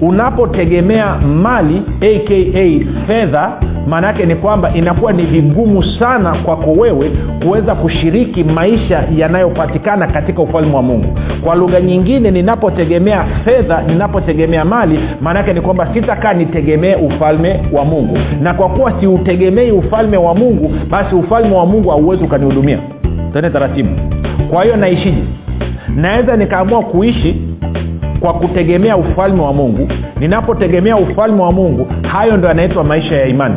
unapotegemea mali aka fedha maana yake ni kwamba inakuwa ni vigumu sana kwako wewe kuweza kushiriki maisha yanayopatikana katika ufalme wa mungu. Kwa lugha nyingine ninapotegemea fedha ninapotegemea mali maana yake ni kwamba sitakaa nitegemee ufalme wa mungu. Na kwa kuwa siutegemei ufalme wa mungu basi ufalme wa mungu hauwezi ukanihudumia. Tene taratibu. Kwa hiyo naishije? Naweza nikaamua kuishi kwa kutegemea ufalme wa mungu. Ninapotegemea ufalme wa mungu hayo ndo yanaitwa maisha ya imani.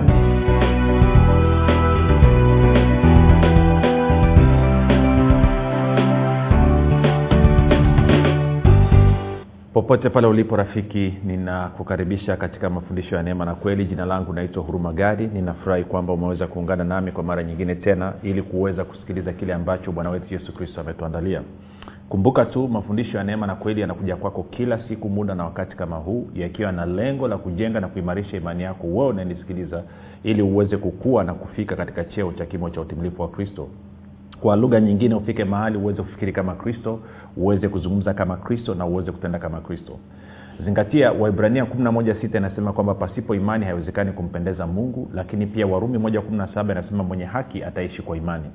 Popote pale ulipo rafiki ninakukaribisha katika mafundisho ya neema na kweli. Jina langu naitwa huruma gadi. Ninafurahi kwamba umeweza kuungana nami kwa mara nyingine tena ili kuweza kusikiliza kile ambacho bwana wetu yesu kristo ametuandalia kumbuka tu mafundisho ya neema na kweli yanakuja kwako kila siku muda na wakati kama huu yakiwa na lengo la kujenga na kuimarisha imani yako wewe unanisikiliza ili uweze kukua na kufika katika cheo cha kimo cha utimilifu wa kristo. Kwa lugha nyingine ufike mahali uweze kufikiri kama kristo uweze kuzungumza kama kristo na uweze kutenda kama kristo. Zingatia waibrania 116 inasema kwamba pasipo imani haiwezekani kumpendeza mungu lakini pia warumi 117 inasema mwenye haki ataishi kwa imani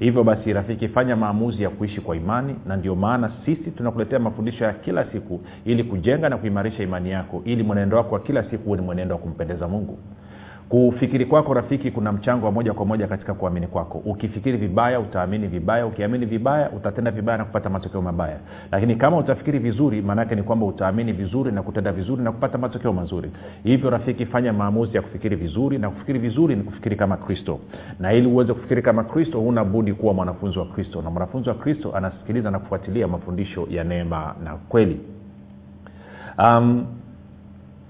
hivyo basi rafiki fanya maamuzi ya kuishi kwa imani na ndio maana sisi tunakuletea mafundisho ya kila siku ili kujenga na kuimarisha imani yako ili mwenendo wako wa kila siku huwe ni mwenendo wa kumpendeza mungu kufikiri kwako rafiki kuna mchango wa moja kwa moja katika kuamini kwako. Ukifikiri vibaya utaamini vibaya. Ukiamini vibaya utatenda vibaya na kupata matokeo mabaya. Lakini kama utafikiri vizuri maanaake ni kwamba utaamini vizuri na kutenda vizuri na kupata matokeo mazuri. Hivyo rafiki fanya maamuzi ya kufikiri vizuri na kufikiri vizuri ni kufikiri kama kristo. Na ili uweze kufikiri kama kristo huna budi kuwa mwanafunzi wa kristo. Na mwanafunzi wa kristo anasikiliza na kufuatilia mafundisho ya neema na kweli. Um,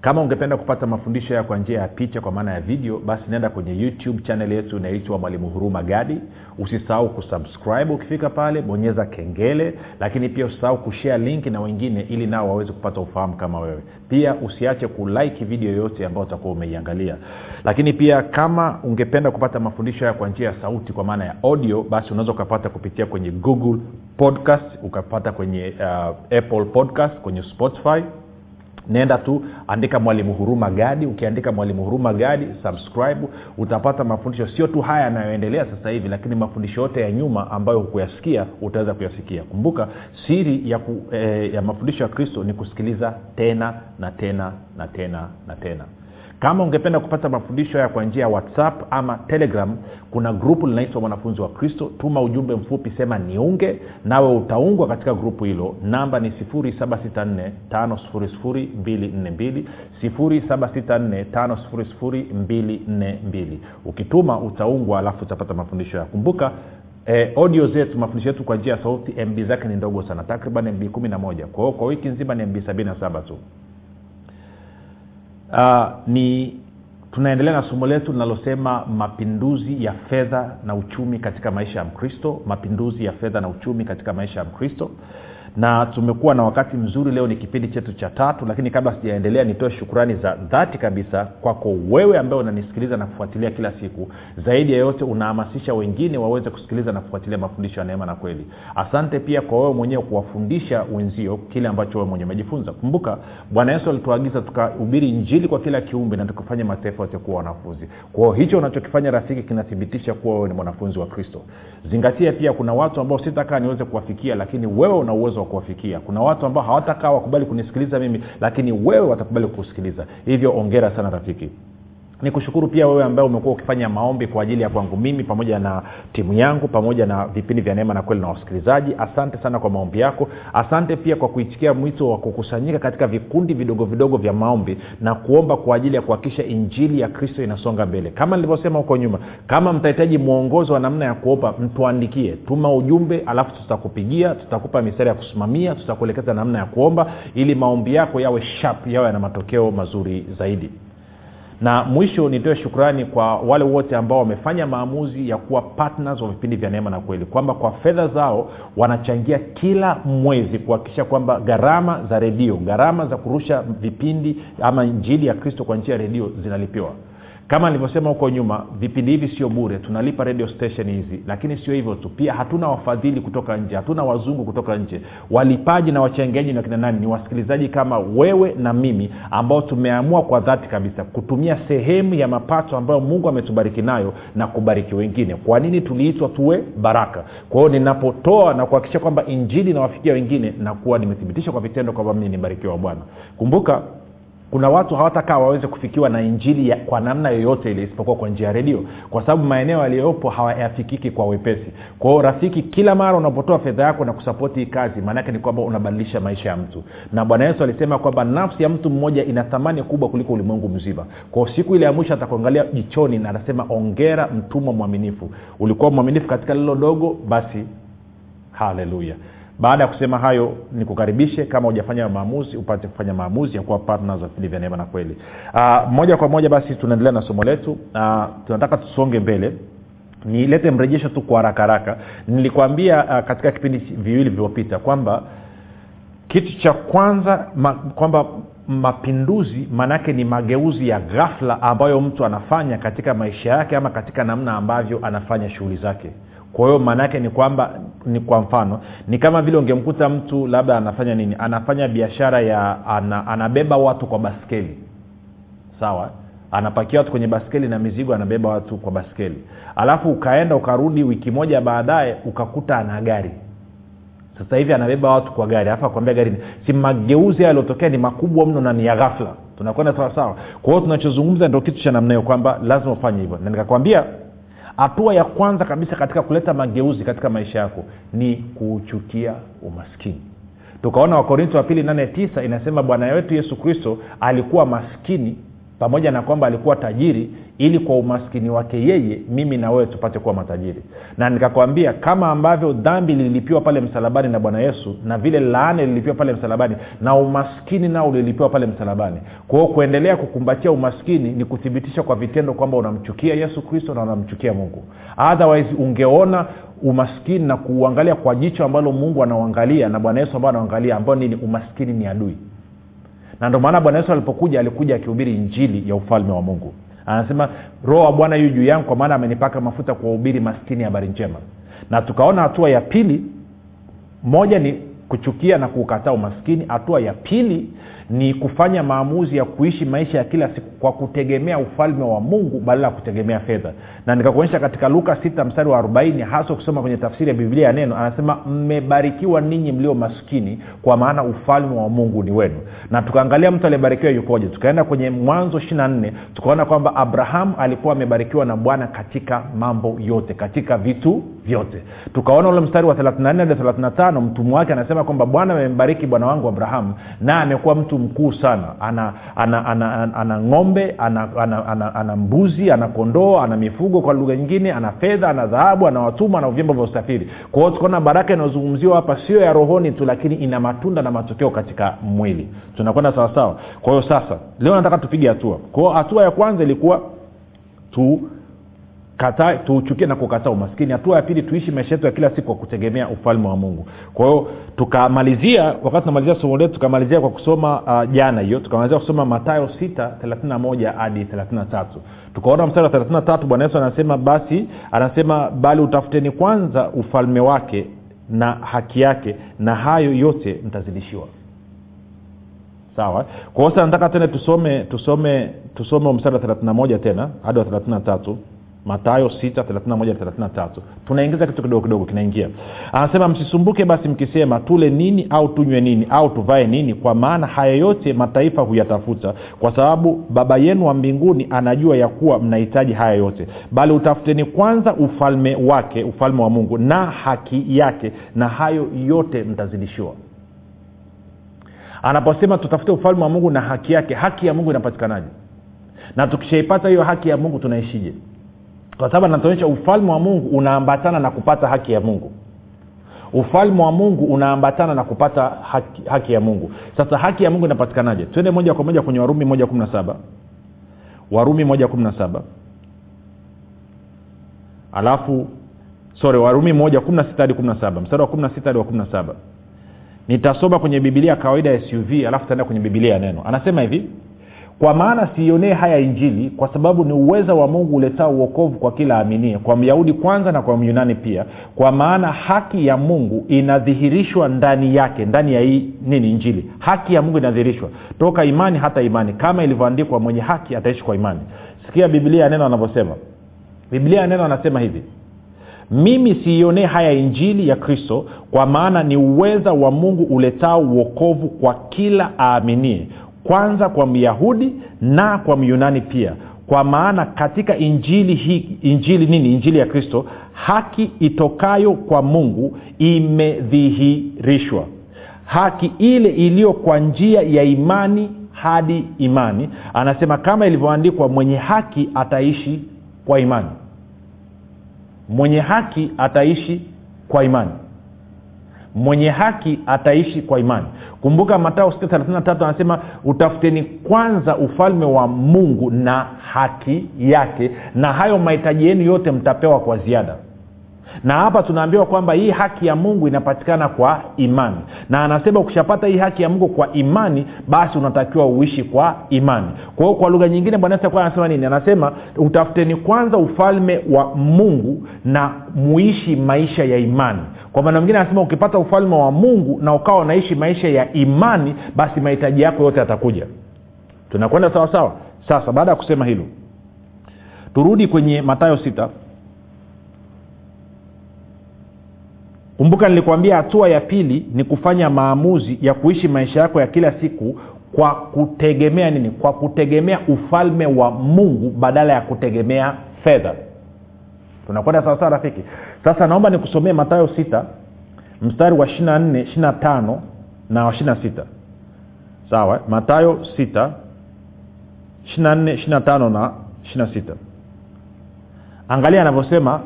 kama ungependa kupata mafundisho ya kwa njia ya picha kwa maana ya video basi naenda kwenye youtube chanel yetu inaitwa mwalimu huruma gadi. Usisahau kusubscribe ukifika pale bonyeza kengele lakini pia usisahau kushare linki na wengine ili nao waweze kupata ufahamu kama wewe. Pia usiache kulike video yoyote ambayo utakuwa umeiangalia. Lakini pia kama ungependa kupata mafundisho haya kwa njia ya sauti kwa maana ya audio basi unaweza ukapata kupitia kwenye google podcast ukapata kwenye uh, apple podcast kwenye spotify nenda tu andika mwalimu huruma gadi. Ukiandika mwalimu huruma gadi subscribe. Utapata mafundisho. Sio tu haya yanayoendelea sasa hivi lakini mafundisho yote ya nyuma ambayo hukuyasikia utaweza kuyasikia. Kumbuka siri ya, ku, eh, ya mafundisho ya kristo ni kusikiliza tena na tena na tena na tena kama ungependa kupata mafundisho haya kwa njia ya whatsapp ama telegram kuna grupu linaitwa mwanafunzi wa kristo. Tuma ujumbe mfupi sema niunge nawe utaungwa katika grupu hilo. Namba ni 7645242 7645242 ukituma utaungwa alafu utapata mafundisho haya. Kumbuka eh, audio zetu mafundisho yetu kwa njia ya sauti mb zake ni ndogo sana. Takriban mb 11 kwa hiyo kwa wiki nzima ni mb 77 tu uh, ni tunaendelea na somo letu linalosema mapinduzi ya fedha na uchumi katika maisha ya mkristo mapinduzi ya fedha na uchumi katika maisha ya mkristo na tumekuwa na wakati mzuri leo ni kipindi chetu cha tatu lakini kabla sijaendelea nitoe shukurani za dhati kabisa kwako wewe ambaye unanisikiliza na kufuatilia kila siku. Zaidi ya yote unahamasisha wengine waweze kusikiliza na kufuatilia mafundisho ya neema na kweli. Asante pia kwa wewe mwenyewe kuwafundisha wenzio kile ambacho wewe mwenyewe umejifunza. Kumbuka bwana yesu alituagiza tukahubiri njili kwa kila kiumbe na tukafanya mataifa yote wanafunzi. Kwao hicho unachokifanya rafiki kinathibitisha kuwa wewe ni mwanafunzi wa kristo. Zingatia pia kuna watu ambao sitakaa niweze kuwafikia lakini wewe una uwezo wa kuwafikia. Kuna watu ambao hawatakaa wakubali kunisikiliza mimi lakini wewe watakubali kusikiliza hivyo ongera sana rafiki ni kushukuru pia wewe ambaye umekuwa ukifanya maombi kwa ajili ya kwangu mimi pamoja na timu yangu pamoja na vipindi vya neema na kweli na wasikilizaji. Asante sana kwa maombi yako. Asante pia kwa kuitikia mwito wa kukusanyika katika vikundi vidogo vidogo vya maombi na kuomba kwa ajili ya kuhakikisha injili ya kristo inasonga mbele. Kama nilivyosema huko nyuma kama mtahitaji mwongozo wa namna ya kuomba mtuandikie. Tuma ujumbe alafu tutakupigia tutakupa mistari ya kusimamia tutakuelekeza namna ya kuomba ili maombi yako yawe sharp yawe yana matokeo mazuri zaidi na mwisho nitoe shukrani kwa wale wote ambao wamefanya maamuzi ya kuwa partners wa vipindi vya neema na kweli kwamba kwa fedha zao wanachangia kila mwezi kuhakikisha kwamba gharama za redio gharama za kurusha vipindi ama njili ya kristo kwa njia ya redio zinalipiwa kama nilivyosema huko nyuma vipindi hivi sio bure tunalipa radio station hizi lakini sio hivyo tu. Pia hatuna wafadhili kutoka nje hatuna wazungu kutoka nje. Walipaji na wachangiaji na nani ni wasikilizaji kama wewe na mimi ambao tumeamua kwa dhati kabisa kutumia sehemu ya mapato ambayo mungu ametubariki nayo na kubariki wengine. Kwa nini tuliitwa tuwe baraka? Kwa hiyo ninapotoa na kuhakikisha kwamba injili inawafikia wengine nakuwa nimethibitisha kwa vitendo kwamba mimi ni mbarikiwa bwana. Kumbuka kuna watu hawatakaa waweze kufikiwa na injili ya, kwa namna yoyote ile isipokuwa kwa njia ya redio kwa sababu maeneo yaliyopo hawayafikiki kwa wepesi. Kwao rafiki kila mara unapotoa fedha yako na kusapoti hii kazi maanaake ni kwamba unabadilisha maisha ya mtu. Na bwana yesu alisema kwamba nafsi ya mtu mmoja ina thamani kubwa kuliko ulimwengu mzima. Kwao siku ile ya mwisho atakuangalia jichoni na anasema ongera mtumwa mwaminifu. Ulikuwa mwaminifu katika lilo dogo? Basi haleluya baada ya kusema hayo nikukaribishe kama hujafanya maamuzi upate kufanya maamuzi ya kuwa partners wa vipindi vya neema na kweli. Uh, moja kwa moja basi tunaendelea na somo letu. Uh, tunataka tusonge mbele. Nilete mrejesho tu kwa haraka haraka. Nilikwambia uh, katika kipindi viwili vilivyopita kwamba kitu cha kwanza ma, kwamba mapinduzi maanaake ni mageuzi ya ghafla ambayo mtu anafanya katika maisha yake ama katika namna ambavyo anafanya shughuli zake kwa hiyo maana ni kwamba ni kwa mfano ni kama vile ungemkuta mtu labda anafanya nini anafanya biashara ya ana, anabeba watu kwa baskeli. Sawa? Anapakia watu kwenye baskeli na mizigo anabeba watu kwa baskeli. Alafu ukaenda ukarudi wiki moja baadaye ukakuta ana gari. Sasa hivi anabeba watu kwa gari. Alafu akwambia gari si mageuzi yaliyotokea ni makubwa mno na ni ya ghafla. Tunakwenda sawasawa. Kwa hiyo tunachozungumza ndo kitu cha namna hiyo kwamba lazima ufanye hivyo. Na nikakwambia hatua ya kwanza kabisa katika kuleta mageuzi katika maisha yako ni kuuchukia umaskini. Tukaona wakorintho wa pili nane tisa inasema bwana wetu yesu kristo alikuwa maskini pamoja na kwamba alikuwa tajiri ili kwa umaskini wake yeye mimi na wewe tupate kuwa matajiri. Na nikakwambia kama ambavyo dhambi lililipiwa pale msalabani na bwana yesu na vile laana lililipiwa pale msalabani na umaskini nao ulilipiwa pale msalabani. Kwao kuendelea kukumbatia umaskini ni kuthibitisha kwa vitendo kwamba unamchukia yesu kristo na unamchukia mungu. Otherwise ungeona umaskini na kuuangalia kwa jicho ambalo mungu anauangalia na bwana yesu ambao anaangalia ambao nini umaskini ni adui na ndio maana bwana yesu alipokuja alikuja akihubiri injili ya ufalme wa mungu. Anasema roho wa bwana yu juu yangu kwa maana amenipaka mafuta kuwahubiri maskini habari njema. Na tukaona hatua ya pili moja ni kuchukia na kuukataa umaskini. Hatua ya pili ni kufanya maamuzi ya kuishi maisha ya kila siku kwa kutegemea ufalme wa mungu badala ya kutegemea fedha. Na nikakuonyesha katika luka 6 mstari wa 40 hasa ukisoma kwenye tafsiri ya biblia ya neno anasema mmebarikiwa ninyi mlio maskini kwa maana ufalme wa mungu ni wenu. Na tukaangalia mtu aliyebarikiwa yukoje. Tukaenda kwenye mwanzo 24 tukaona kwamba abrahamu alikuwa amebarikiwa na bwana katika mambo yote katika vitu vyote. Tukaona ule mstari wa 34 hadi 35 mtumwa wake anasema kwamba bwana amembariki bwana wangu abrahamu na amekuwa mtu mkuu sana. Ana ana, ana, ana, ana ng'ombe ana, ana, ana, ana mbuzi ana kondoo ana mifugo kwa lugha nyingine ana fedha ana dhahabu ana watumwa ana vyombo vya usafiri. Kwa hiyo tukaona baraka inayozungumziwa hapa sio ya rohoni tu lakini ina matunda na matokeo katika mwili. Tunakwenda sawasawa? Kwa hiyo sasa leo nataka tupige hatua. Kwa hiyo hatua ya kwanza ilikuwa tu kata tuuchukie na kukataa umaskini. Hatua ya pili tuishi maisha yetu ya kila siku kwa kutegemea ufalme wa mungu. Kwa hiyo tukamalizia wakati tunamalizia somo letu tukamalizia kwa kusoma uh, jana hiyo. Tukamalizia kusoma matayo 6 31 hadi 33 tukaona mstari wa 33 bwana yesu anasema basi anasema bali utafuteni kwanza ufalme wake na haki yake na hayo yote mtazidishiwa. Sawa? Kwa hiyo sasa nataka tena tusome tusome tusome mstari wa 31 tena hadi wa 33 matayo 6 tunaingiza kitu kidogo kidogo kinaingia. Anasema msisumbuke basi mkisema tule nini au tunywe nini au tuvae nini? Kwa maana haya yote mataifa huyatafuta kwa sababu baba yenu wa mbinguni anajua ya kuwa mnahitaji haya yote. Bali utafuteni kwanza ufalme wake ufalme wa mungu na haki yake na hayo yote mtazidishiwa. Anaposema tutafute ufalme wa mungu na haki yake haki ya mungu inapatikanaje? Na tukishaipata hiyo haki ya mungu tunaishije kwa sababu anatuonyesha ufalme wa mungu unaambatana na kupata haki ya mungu. Ufalme wa mungu unaambatana na kupata haki, haki ya mungu. Sasa haki ya mungu inapatikanaje? Twende moja kwa moja kwenye warumi moja kumi na saba. Warumi moja kumi na saba. Alafu sorry warumi moja kumi na sita hadi kumi na saba. Mstari wa kumi na sita hadi wa kumi na saba. Nitasoma kwenye bibilia ya kawaida ya suv alafu taenda kwenye bibilia ya neno. Anasema hivi kwa maana siionee haya injili kwa sababu ni uweza wa mungu uletao uokovu kwa kila aminie kwa myahudi kwanza na kwa myunani pia. Kwa maana haki ya mungu inadhihirishwa ndani yake ndani ya hii nini injili. Haki ya mungu inadhihirishwa. Toka imani hata imani. Kama ilivyoandikwa mwenye haki ataishi kwa imani. Sikia biblia neno anavyosema. Biblia neno anasema hivi. Mimi siionee haya injili ya kristo kwa maana ni uweza wa mungu uletao uokovu kwa kila aaminie kwanza kwa myahudi na kwa myunani pia. Kwa maana katika injili hii injili nini? Injili ya kristo haki itokayo kwa mungu imedhihirishwa. Haki ile iliyo kwa njia ya imani hadi imani. Anasema kama ilivyoandikwa mwenye haki ataishi kwa imani. Mwenye haki ataishi kwa imani. Mwenye haki ataishi kwa imani kumbuka matao 633 anasema utafuteni kwanza ufalme wa mungu na haki yake na hayo mahitaji yenu yote mtapewa kwa ziada na hapa tunaambiwa kwamba hii haki ya mungu inapatikana kwa imani. Na anasema ukishapata hii haki ya mungu kwa imani basi unatakiwa uishi kwa imani. Kwa hiyo kwa lugha nyingine bwana yesu anasema nini? Anasema utafuteni kwanza ufalme wa mungu na muishi maisha ya imani. Kwa maana mwingine anasema ukipata ufalme wa mungu na ukawa unaishi maisha ya imani basi mahitaji yako yote yatakuja. Tunakwenda sawa sawa? Sasa baada ya kusema hilo turudi kwenye matayo sita kumbuka nilikwambia hatua ya pili ni kufanya maamuzi ya kuishi maisha yako ya kila siku kwa kutegemea nini? Kwa kutegemea ufalme wa mungu badala ya kutegemea fedha. Tunakwenda sawasawa rafiki? Sasa naomba nikusomee matayo sita mstari wa ishirina nne ishirina tano na wa ishirina sita. Sawa? Matayo sita ishirina nne ishirina tano na ishirina sita. Angalia anavyosema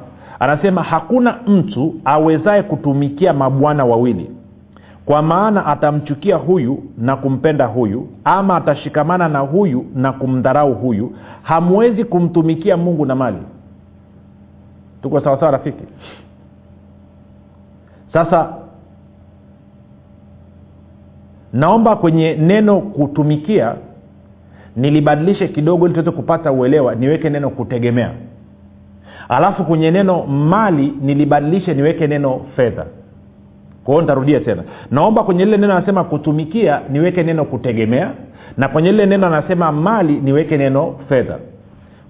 anasema hakuna mtu awezaye kutumikia mabwana wawili. Kwa maana atamchukia huyu na kumpenda huyu ama atashikamana na huyu na kumdharau huyu. Hamwezi kumtumikia mungu na mali. Tuko sawasawa rafiki? Sasa naomba kwenye neno kutumikia nilibadilishe kidogo ili tuweze kupata uelewa niweke neno kutegemea alafu kwenye neno mali nilibadilishe niweke neno fedha. Kwao nitarudia tena. Naomba kwenye lile neno anasema kutumikia niweke neno kutegemea. Na kwenye lile neno anasema mali niweke neno fedha.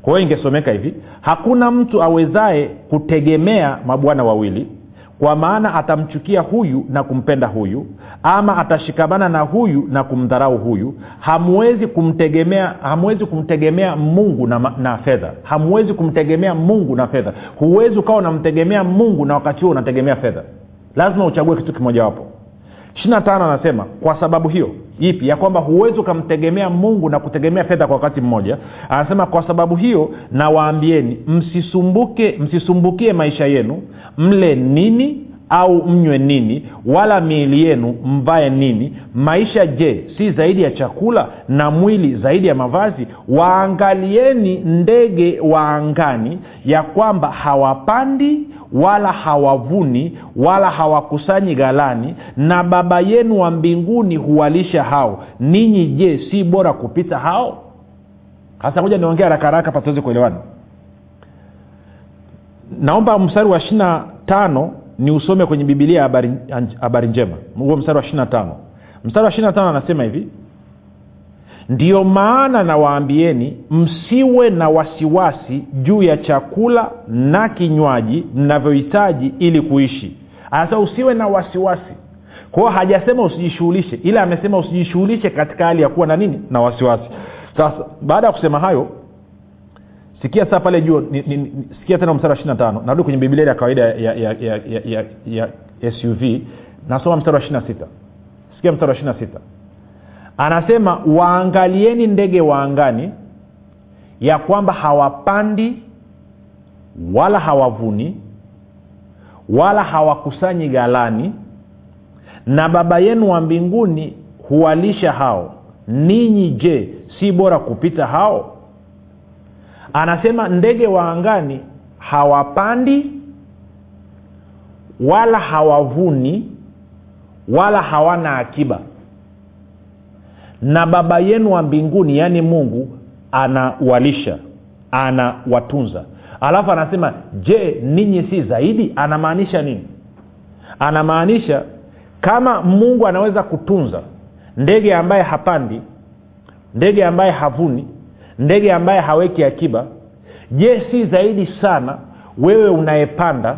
Kwa hiyo ingesomeka hivi hakuna mtu awezaye kutegemea mabwana wawili kwa maana atamchukia huyu na kumpenda huyu ama atashikamana na huyu na kumdharau huyu hamwezi kumtegemea hamwezi kumtegemea mungu na, na fedha. Hamwezi kumtegemea mungu na fedha. Huwezi ukawa unamtegemea mungu na wakati huo unategemea fedha. Lazima uchague kitu kimojawapo. Ishirina tano anasema kwa sababu hiyo ipi? Ya kwamba huwezi ukamtegemea mungu na kutegemea fedha kwa wakati mmoja. Anasema kwa sababu hiyo nawaambieni msisumbuke msisumbukie maisha yenu mle nini au mnywe nini wala miili yenu mvae nini. Maisha je si zaidi ya chakula na mwili zaidi ya mavazi? Waangalieni ndege wa angani ya kwamba hawapandi wala hawavuni wala hawakusanyi ghalani na baba yenu wa mbinguni huwalisha hao. Ninyi je si bora kupita hao? Hasa moja niongea haraka haraka patuweze kuelewana. Naomba mstari wa ishirina tano ni usome kwenye bibilia habari, habari njema. Huo mstari wa ishirina tano. Mstari wa ishirina tano anasema hivi ndiyo maana nawaambieni msiwe na wasiwasi juu ya chakula na kinywaji mnavyohitaji ili kuishi. Anasema usiwe na wasiwasi. Kwao hajasema usijishughulishe ila amesema usijishughulishe katika hali ya kuwa na nini? Na wasiwasi. Sasa baada ya kusema hayo sikia saa pale juu sikia tena mstari wa ishiri tano. Narudi kwenye bibilia ya kawaida ya, ya, ya, ya, ya, ya suv nasoma mstari wa ishiri sita. Sikia mstari wa ishiri na sita. Anasema waangalieni ndege waangani ya kwamba hawapandi wala hawavuni wala hawakusanyi ghalani na baba yenu wa mbinguni huwalisha hao. Ninyi je si bora kupita hao anasema ndege wa angani hawapandi wala hawavuni wala hawana akiba. Na baba yenu wa mbinguni yaani mungu anawalisha anawatunza. Alafu anasema je ninyi si zaidi? Anamaanisha nini? Anamaanisha kama mungu anaweza kutunza ndege ambaye hapandi ndege ambaye havuni ndege ambaye haweki akiba. Je si zaidi sana wewe unayepanda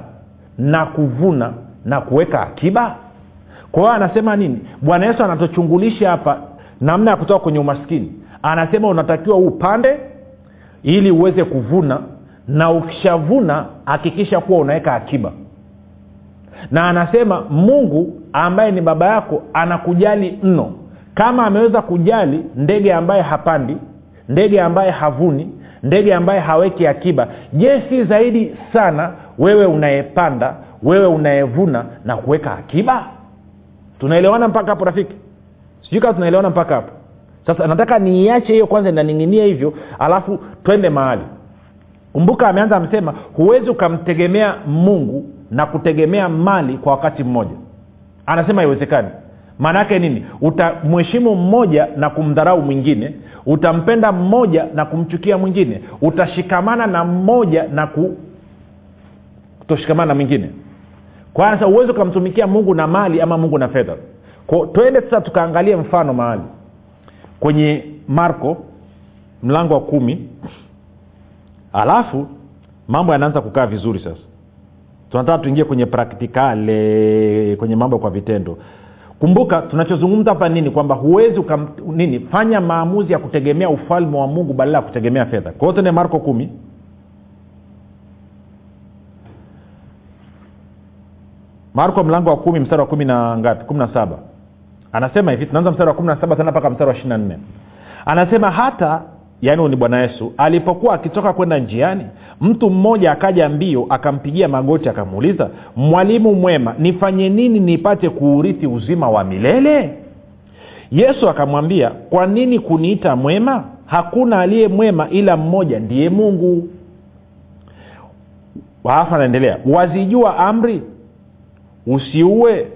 na kuvuna na kuweka akiba? Kwa hiyo anasema nini? Bwana yesu anatochungulisha hapa namna ya kutoka kwenye umaskini. Anasema unatakiwa upande ili uweze kuvuna na ukishavuna hakikisha kuwa unaweka akiba. Na anasema mungu ambaye ni baba yako anakujali mno. Kama ameweza kujali ndege ambaye hapandi ndege ambaye havuni ndege ambaye haweki akiba. Je si zaidi sana wewe unayepanda wewe unayevuna na kuweka akiba. Tunaelewana mpaka hapo rafiki? Sijui kama tunaelewana mpaka hapo. Sasa nataka niiache hiyo kwanza inaning'inia hivyo alafu twende mahali. Kumbuka ameanza amesema huwezi ukamtegemea mungu na kutegemea mali kwa wakati mmoja. Anasema haiwezekani maana yake nini? Utamheshimu mmoja na kumdharau mwingine utampenda mmoja na kumchukia mwingine utashikamana na mmoja na kutoshikamana na mwingine. Kwanza uwezi ukamtumikia mungu na mali ama mungu na fedha. Twende sasa tukaangalie mfano mahali. Kwenye marko mlango wa kumi. Alafu mambo yanaanza kukaa vizuri sasa. Tunataka tuingie kwenye praktikale kwenye mambo kwa vitendo kumbuka tunachozungumza hapa nini? Kwamba huwezi ukam, nini? Fanya maamuzi ya kutegemea ufalme wa mungu badala ya kutegemea fedha. Kwa hiyo tende marko kumi. Marko mlango wa kumi mstari wa kumi na ngapi? Kumi na saba. Anasema hivi tunaanza mstari wa kumi na saba tena mpaka mstari wa ishiri na nne. Anasema hata yaani ni bwana yesu. Alipokuwa akitoka kwenda njiani mtu mmoja akaja mbio akampigia magoti akamuuliza mwalimu mwema nifanye nini nipate kuurithi uzima wa milele? Yesu akamwambia kwa nini kuniita mwema? Hakuna aliye mwema ila mmoja ndiye mungu. Alafu anaendelea wazijua amri? Usiue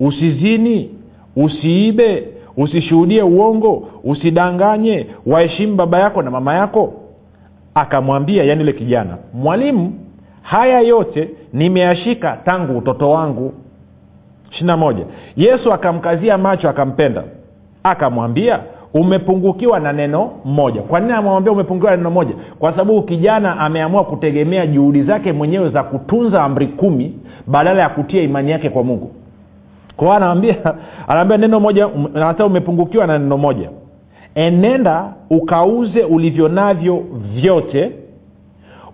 usizini usiibe usishuhudie uongo usidanganye waheshimu baba yako na mama yako. Akamwambia yani yule kijana mwalimu haya yote nimeyashika tangu utoto wangu. Ishirina moja. Yesu akamkazia macho akampenda. Akamwambia umepungukiwa na neno moja. Kwa nini amwambia umepungukiwa na neno moja? Kwa sababu kijana ameamua kutegemea juhudi zake mwenyewe za kutunza amri kumi badala ya kutia imani yake kwa mungu. Kwao anaambia anaambia neno moja umepungukiwa na neno moja enenda ukauze ulivyo navyo vyote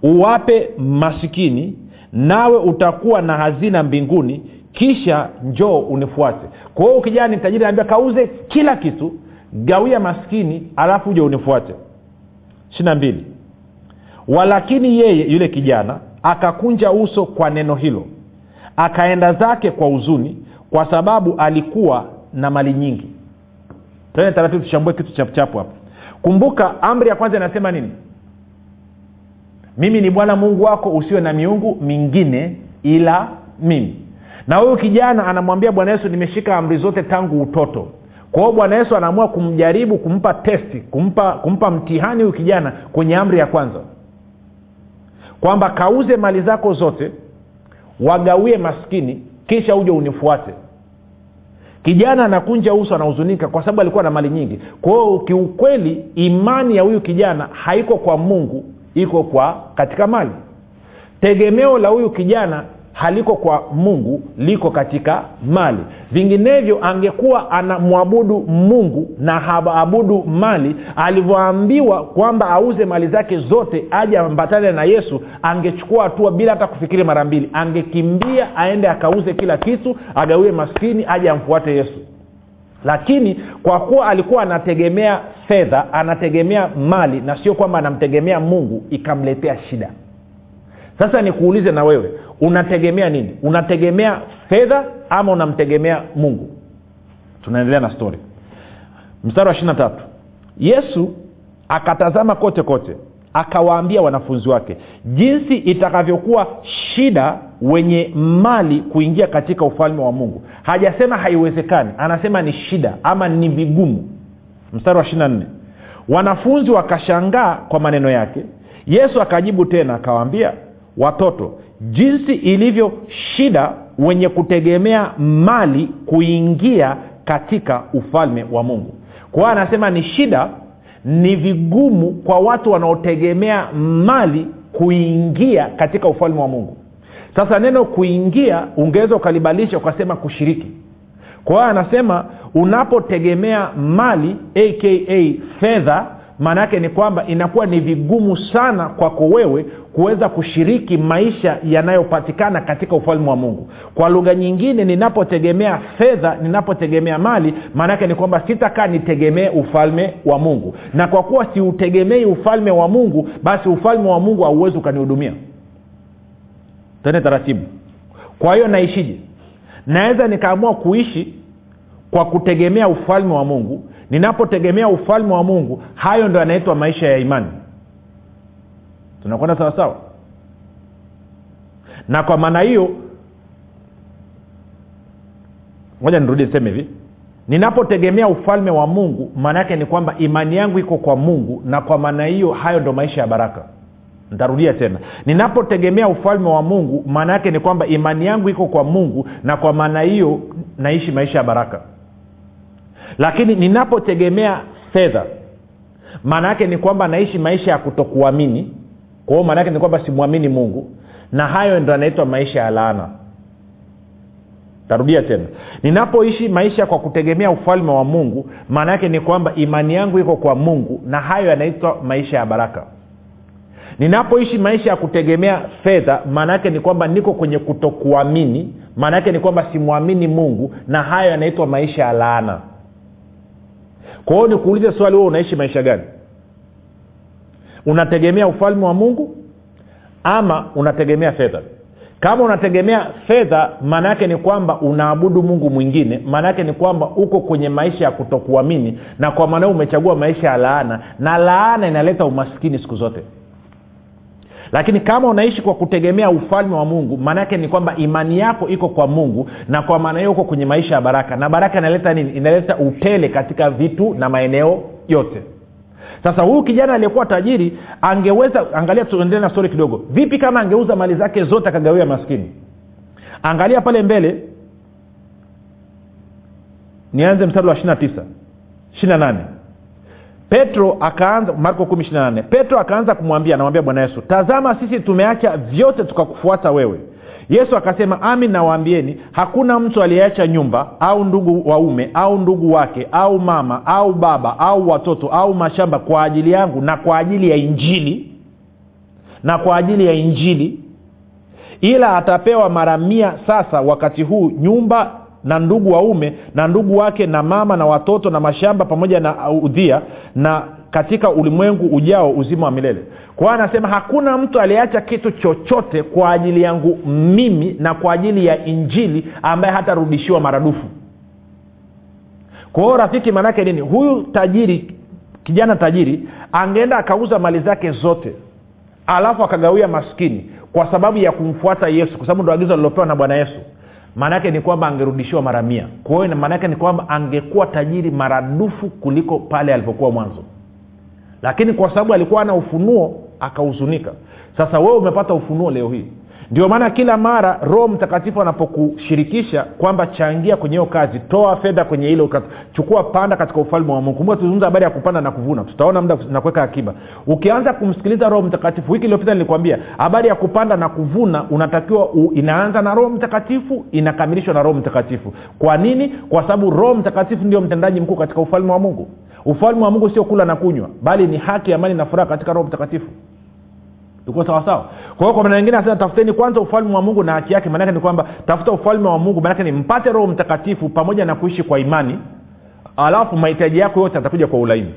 uwape masikini nawe utakuwa na hazina mbinguni kisha njoo unifuate. Kwa hiyo ukijaa tajiri naambia kauze kila kitu gawia maskini alafu uje unifuate. Ishiri mbili. Walakini yeye yule kijana akakunja uso kwa neno hilo akaenda zake kwa huzuni kwa sababu alikuwa na mali nyingi tene taratibu tuchambue kitu chapuchapu hapa kumbuka amri ya kwanza inasema nini? Mimi ni bwana mungu wako usiwe na miungu mingine ila mimi. Na huyu kijana anamwambia bwana yesu nimeshika amri zote tangu utoto. Kwa hiyo bwana yesu anaamua kumjaribu kumpa testi kumpa kumpa mtihani huyu kijana kwenye amri ya kwanza. Kwamba kauze mali zako zote wagawie maskini kisha uje unifuate kijana anakunja uso anahuzunika kwa sababu alikuwa na mali nyingi. Kwa hiyo kiukweli imani ya huyu kijana haiko kwa mungu iko kwa katika mali. Tegemeo la huyu kijana haliko kwa mungu liko katika mali. Vinginevyo angekuwa anamwabudu mungu na haabudu mali alivyoambiwa kwamba auze mali zake zote aje ambatane na yesu angechukua hatua bila hata kufikiri mara mbili. Angekimbia aende akauze kila kitu agawie maskini aje amfuate yesu. Lakini kwa kuwa alikuwa anategemea fedha anategemea mali na sio kwamba anamtegemea mungu ikamletea shida. Sasa nikuulize na wewe unategemea nini? Unategemea fedha ama unamtegemea mungu? Tunaendelea na stori mstari wa ishirina tatu. Yesu akatazama kote kote akawaambia wanafunzi wake jinsi itakavyokuwa shida wenye mali kuingia katika ufalme wa mungu. Hajasema haiwezekani anasema ni shida ama ni vigumu. Mstari wa ishirina nne. Wanafunzi wakashangaa kwa maneno yake. Yesu akajibu tena akawaambia watoto jinsi ilivyo shida wenye kutegemea mali kuingia katika ufalme wa mungu. Kwa anasema ni shida ni vigumu kwa watu wanaotegemea mali kuingia katika ufalme wa mungu. Sasa neno kuingia ungeweza ukalibadilisha ukasema kushiriki. Kwa hiyo anasema unapotegemea mali aka fedha maana yake ni kwamba inakuwa ni vigumu sana kwako wewe kuweza kushiriki maisha yanayopatikana katika ufalme wa mungu. Kwa lugha nyingine ninapotegemea fedha ninapotegemea mali maanaake ni kwamba sitakaa nitegemee ufalme wa mungu. Na kwa kuwa siutegemei ufalme wa mungu basi ufalme wa mungu hauwezi ukanihudumia. Tene taratibu. Kwa hiyo naishije? Naweza nikaamua kuishi kwa kutegemea ufalme wa mungu. Ninapotegemea ufalme wa mungu hayo ndo yanaitwa maisha ya imani. Tunakwenda sawasawa na kwa maana hiyo moja nirudi seme hivi. Ninapotegemea ufalme wa mungu maana yake ni kwamba imani yangu iko kwa mungu na kwa maana hiyo hayo ndo maisha ya baraka. Ntarudia tena. Ninapotegemea ufalme wa mungu maana yake ni kwamba imani yangu iko kwa mungu na kwa maana hiyo naishi maisha ya baraka lakini ninapotegemea fedha maana yake ni kwamba naishi maisha ya kutokuamini. Kwa hiyo maana ni kwamba simwamini mungu. Na hayo ndo anaitwa maisha ya laana. Tarudia tena. Ninapoishi maisha kwa kutegemea ufalme wa mungu maana yake ni kwamba imani yangu iko kwa mungu na hayo yanaitwa maisha ya baraka. Ninapoishi maisha ya kutegemea fedha maana yake ni kwamba niko kwenye kutokuamini maana yake ni kwamba simwamini mungu na hayo yanaitwa maisha ya laana kwa hiyo nikuulize swali huo unaishi maisha gani? Unategemea ufalme wa mungu ama unategemea fedha? Kama unategemea fedha maana yake ni kwamba unaabudu mungu mwingine maana yake ni kwamba uko kwenye maisha ya kutokuamini na kwa maana umechagua maisha ya laana na laana inaleta umaskini siku zote lakini kama unaishi kwa kutegemea ufalme wa mungu maana yake ni kwamba imani yako iko kwa mungu na kwa maana hiyo uko kwenye maisha ya baraka. Na baraka inaleta nini? Inaleta utele katika vitu na maeneo yote. Sasa huyu kijana aliyekuwa tajiri angeweza angalia tuendelee na stori kidogo. Vipi kama angeuza mali zake zote akagawia maskini? Angalia pale mbele. Nianze mstari wa ishirina tisa ishirina nane petro akaanza marko kumi ishirina nane petro akaanza kumwambia anamwambia bwana yesu tazama sisi tumeacha vyote tukakufuata wewe. Yesu akasema amin nawaambieni hakuna mtu aliyeacha nyumba au ndugu waume au ndugu wake au mama au baba au watoto au mashamba kwa ajili yangu na kwa ajili ya injili na kwa ajili ya injili ila atapewa mara mia sasa wakati huu nyumba na ndugu waume na ndugu wake na mama na watoto na mashamba pamoja na udhia na katika ulimwengu ujao uzima wa milele. Kwa hiyo anasema hakuna mtu aliyeacha kitu chochote kwa ajili yangu mimi na kwa ajili ya injili ambaye hatarudishiwa maradufu. Kwa rafiki maanaake nini? Huyu tajiri kijana tajiri angeenda akauza mali zake zote alafu akagawia maskini kwa sababu ya kumfuata yesu kwa sababu ndo agizo alilopewa na bwana yesu maana yake ni kwamba angerudishiwa mara mia. Kwa hiyo maana yake ni kwamba angekuwa tajiri maradufu kuliko pale alipokuwa mwanzo. Lakini kwa sababu alikuwa ana ufunuo akahuzunika sasa wewe umepata ufunuo leo hii ndio maana kila mara roho mtakatifu anapokushirikisha kwamba changia kwenye hiyo kazi toa fedha kwenye hilo chukua panda katika ufalme wa mungu. Tuzungumza habari ya kupanda na kuvuna. Tutaona muda na kuweka akiba. Ukianza kumsikiliza roho mtakatifu wiki iliyopita nilikwambia habari ya kupanda na kuvuna unatakiwa u, inaanza na roho mtakatifu inakamilishwa na roho mtakatifu. Kwa nini? Kwa sababu roho mtakatifu ndio mtendaji mkuu katika ufalme wa mungu. Ufalme wa mungu sio kula na kunywa bali ni haki amani na furaha katika roho mtakatifu tuko sawasawa kwa hiyo kwa maana nyingine anasema tafuteni kwanza ufalme wa mungu na haki yake. Maanake ni kwamba tafuta ufalme wa mungu maanake ni mpate roho mtakatifu pamoja na kuishi kwa imani alafu mahitaji yako yote atakuja kwa ulaini.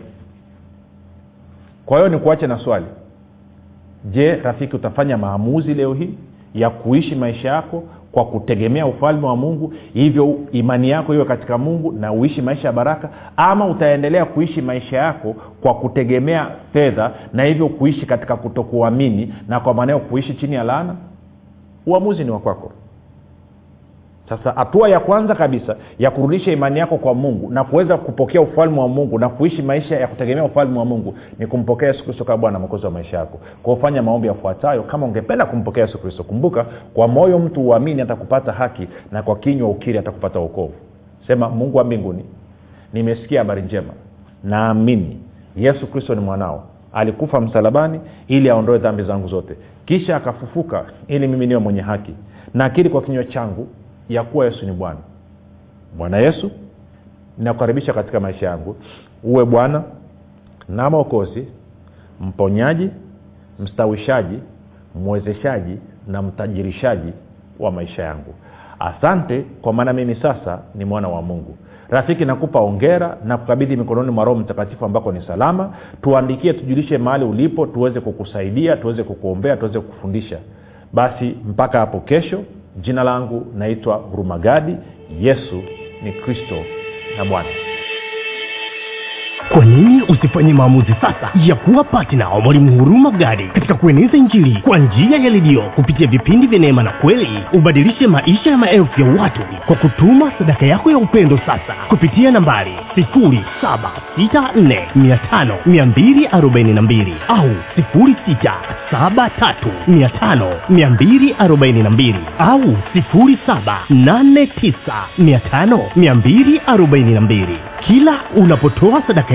Kwa hiyo ni kuache na swali. Je rafiki utafanya maamuzi leo hii ya kuishi maisha yako kwa kutegemea ufalme wa mungu hivyo imani yako iwe katika mungu na uishi maisha ya baraka ama utaendelea kuishi maisha yako kwa kutegemea fedha na hivyo kuishi katika kutokuamini na kwa maanao kuishi chini ya laana? Uamuzi ni wakwako sasa hatua ya kwanza kabisa ya kurudisha imani yako kwa mungu na kuweza kupokea ufalme wa mungu na kuishi maisha ya kutegemea ufalme wa mungu ni kumpokea yesu kristo kama bwana mwokozi wa maisha yako. Kwa ufanya maombi yafuatayo kama ungependa kumpokea yesu kristo kumbuka kwa moyo mtu uamini atakupata haki na kwa kinywa ukiri atakupata uokovu sema mungu wa mbinguni nimesikia habari njema. Naamini yesu kristo ni mwanao. Alikufa msalabani ili aondoe dhambi zangu zote. Kisha akafufuka ili mimi niwe mwenye haki. Nakiri kwa kinywa changu ya kuwa yesu ni bwana. Bwana yesu ninakukaribisha katika maisha yangu. Uwe bwana na mwokozi mponyaji mstawishaji mwezeshaji na mtajirishaji wa maisha yangu. Asante kwa maana mimi sasa ni mwana wa mungu. Rafiki nakupa ongera na kukabidhi mikononi mwa roho mtakatifu ambako ni salama. Tuandikie tujulishe mahali ulipo tuweze kukusaidia tuweze kukuombea tuweze kukufundisha. Basi mpaka hapo kesho jina langu naitwa hurumagadi yesu ni kristo na bwana kwa nini usifanye maamuzi sasa ya kuwa patna wa mwalimu huruma gadi katika kueneza injili kwa njia ya redio kupitia vipindi vya neema na kweli? Ubadilishe maisha ya maelfu ya watu kwa kutuma sadaka yako ya upendo sasa kupitia nambari 7645242 au 6735242 au 7895242 kila unapotoa sadaka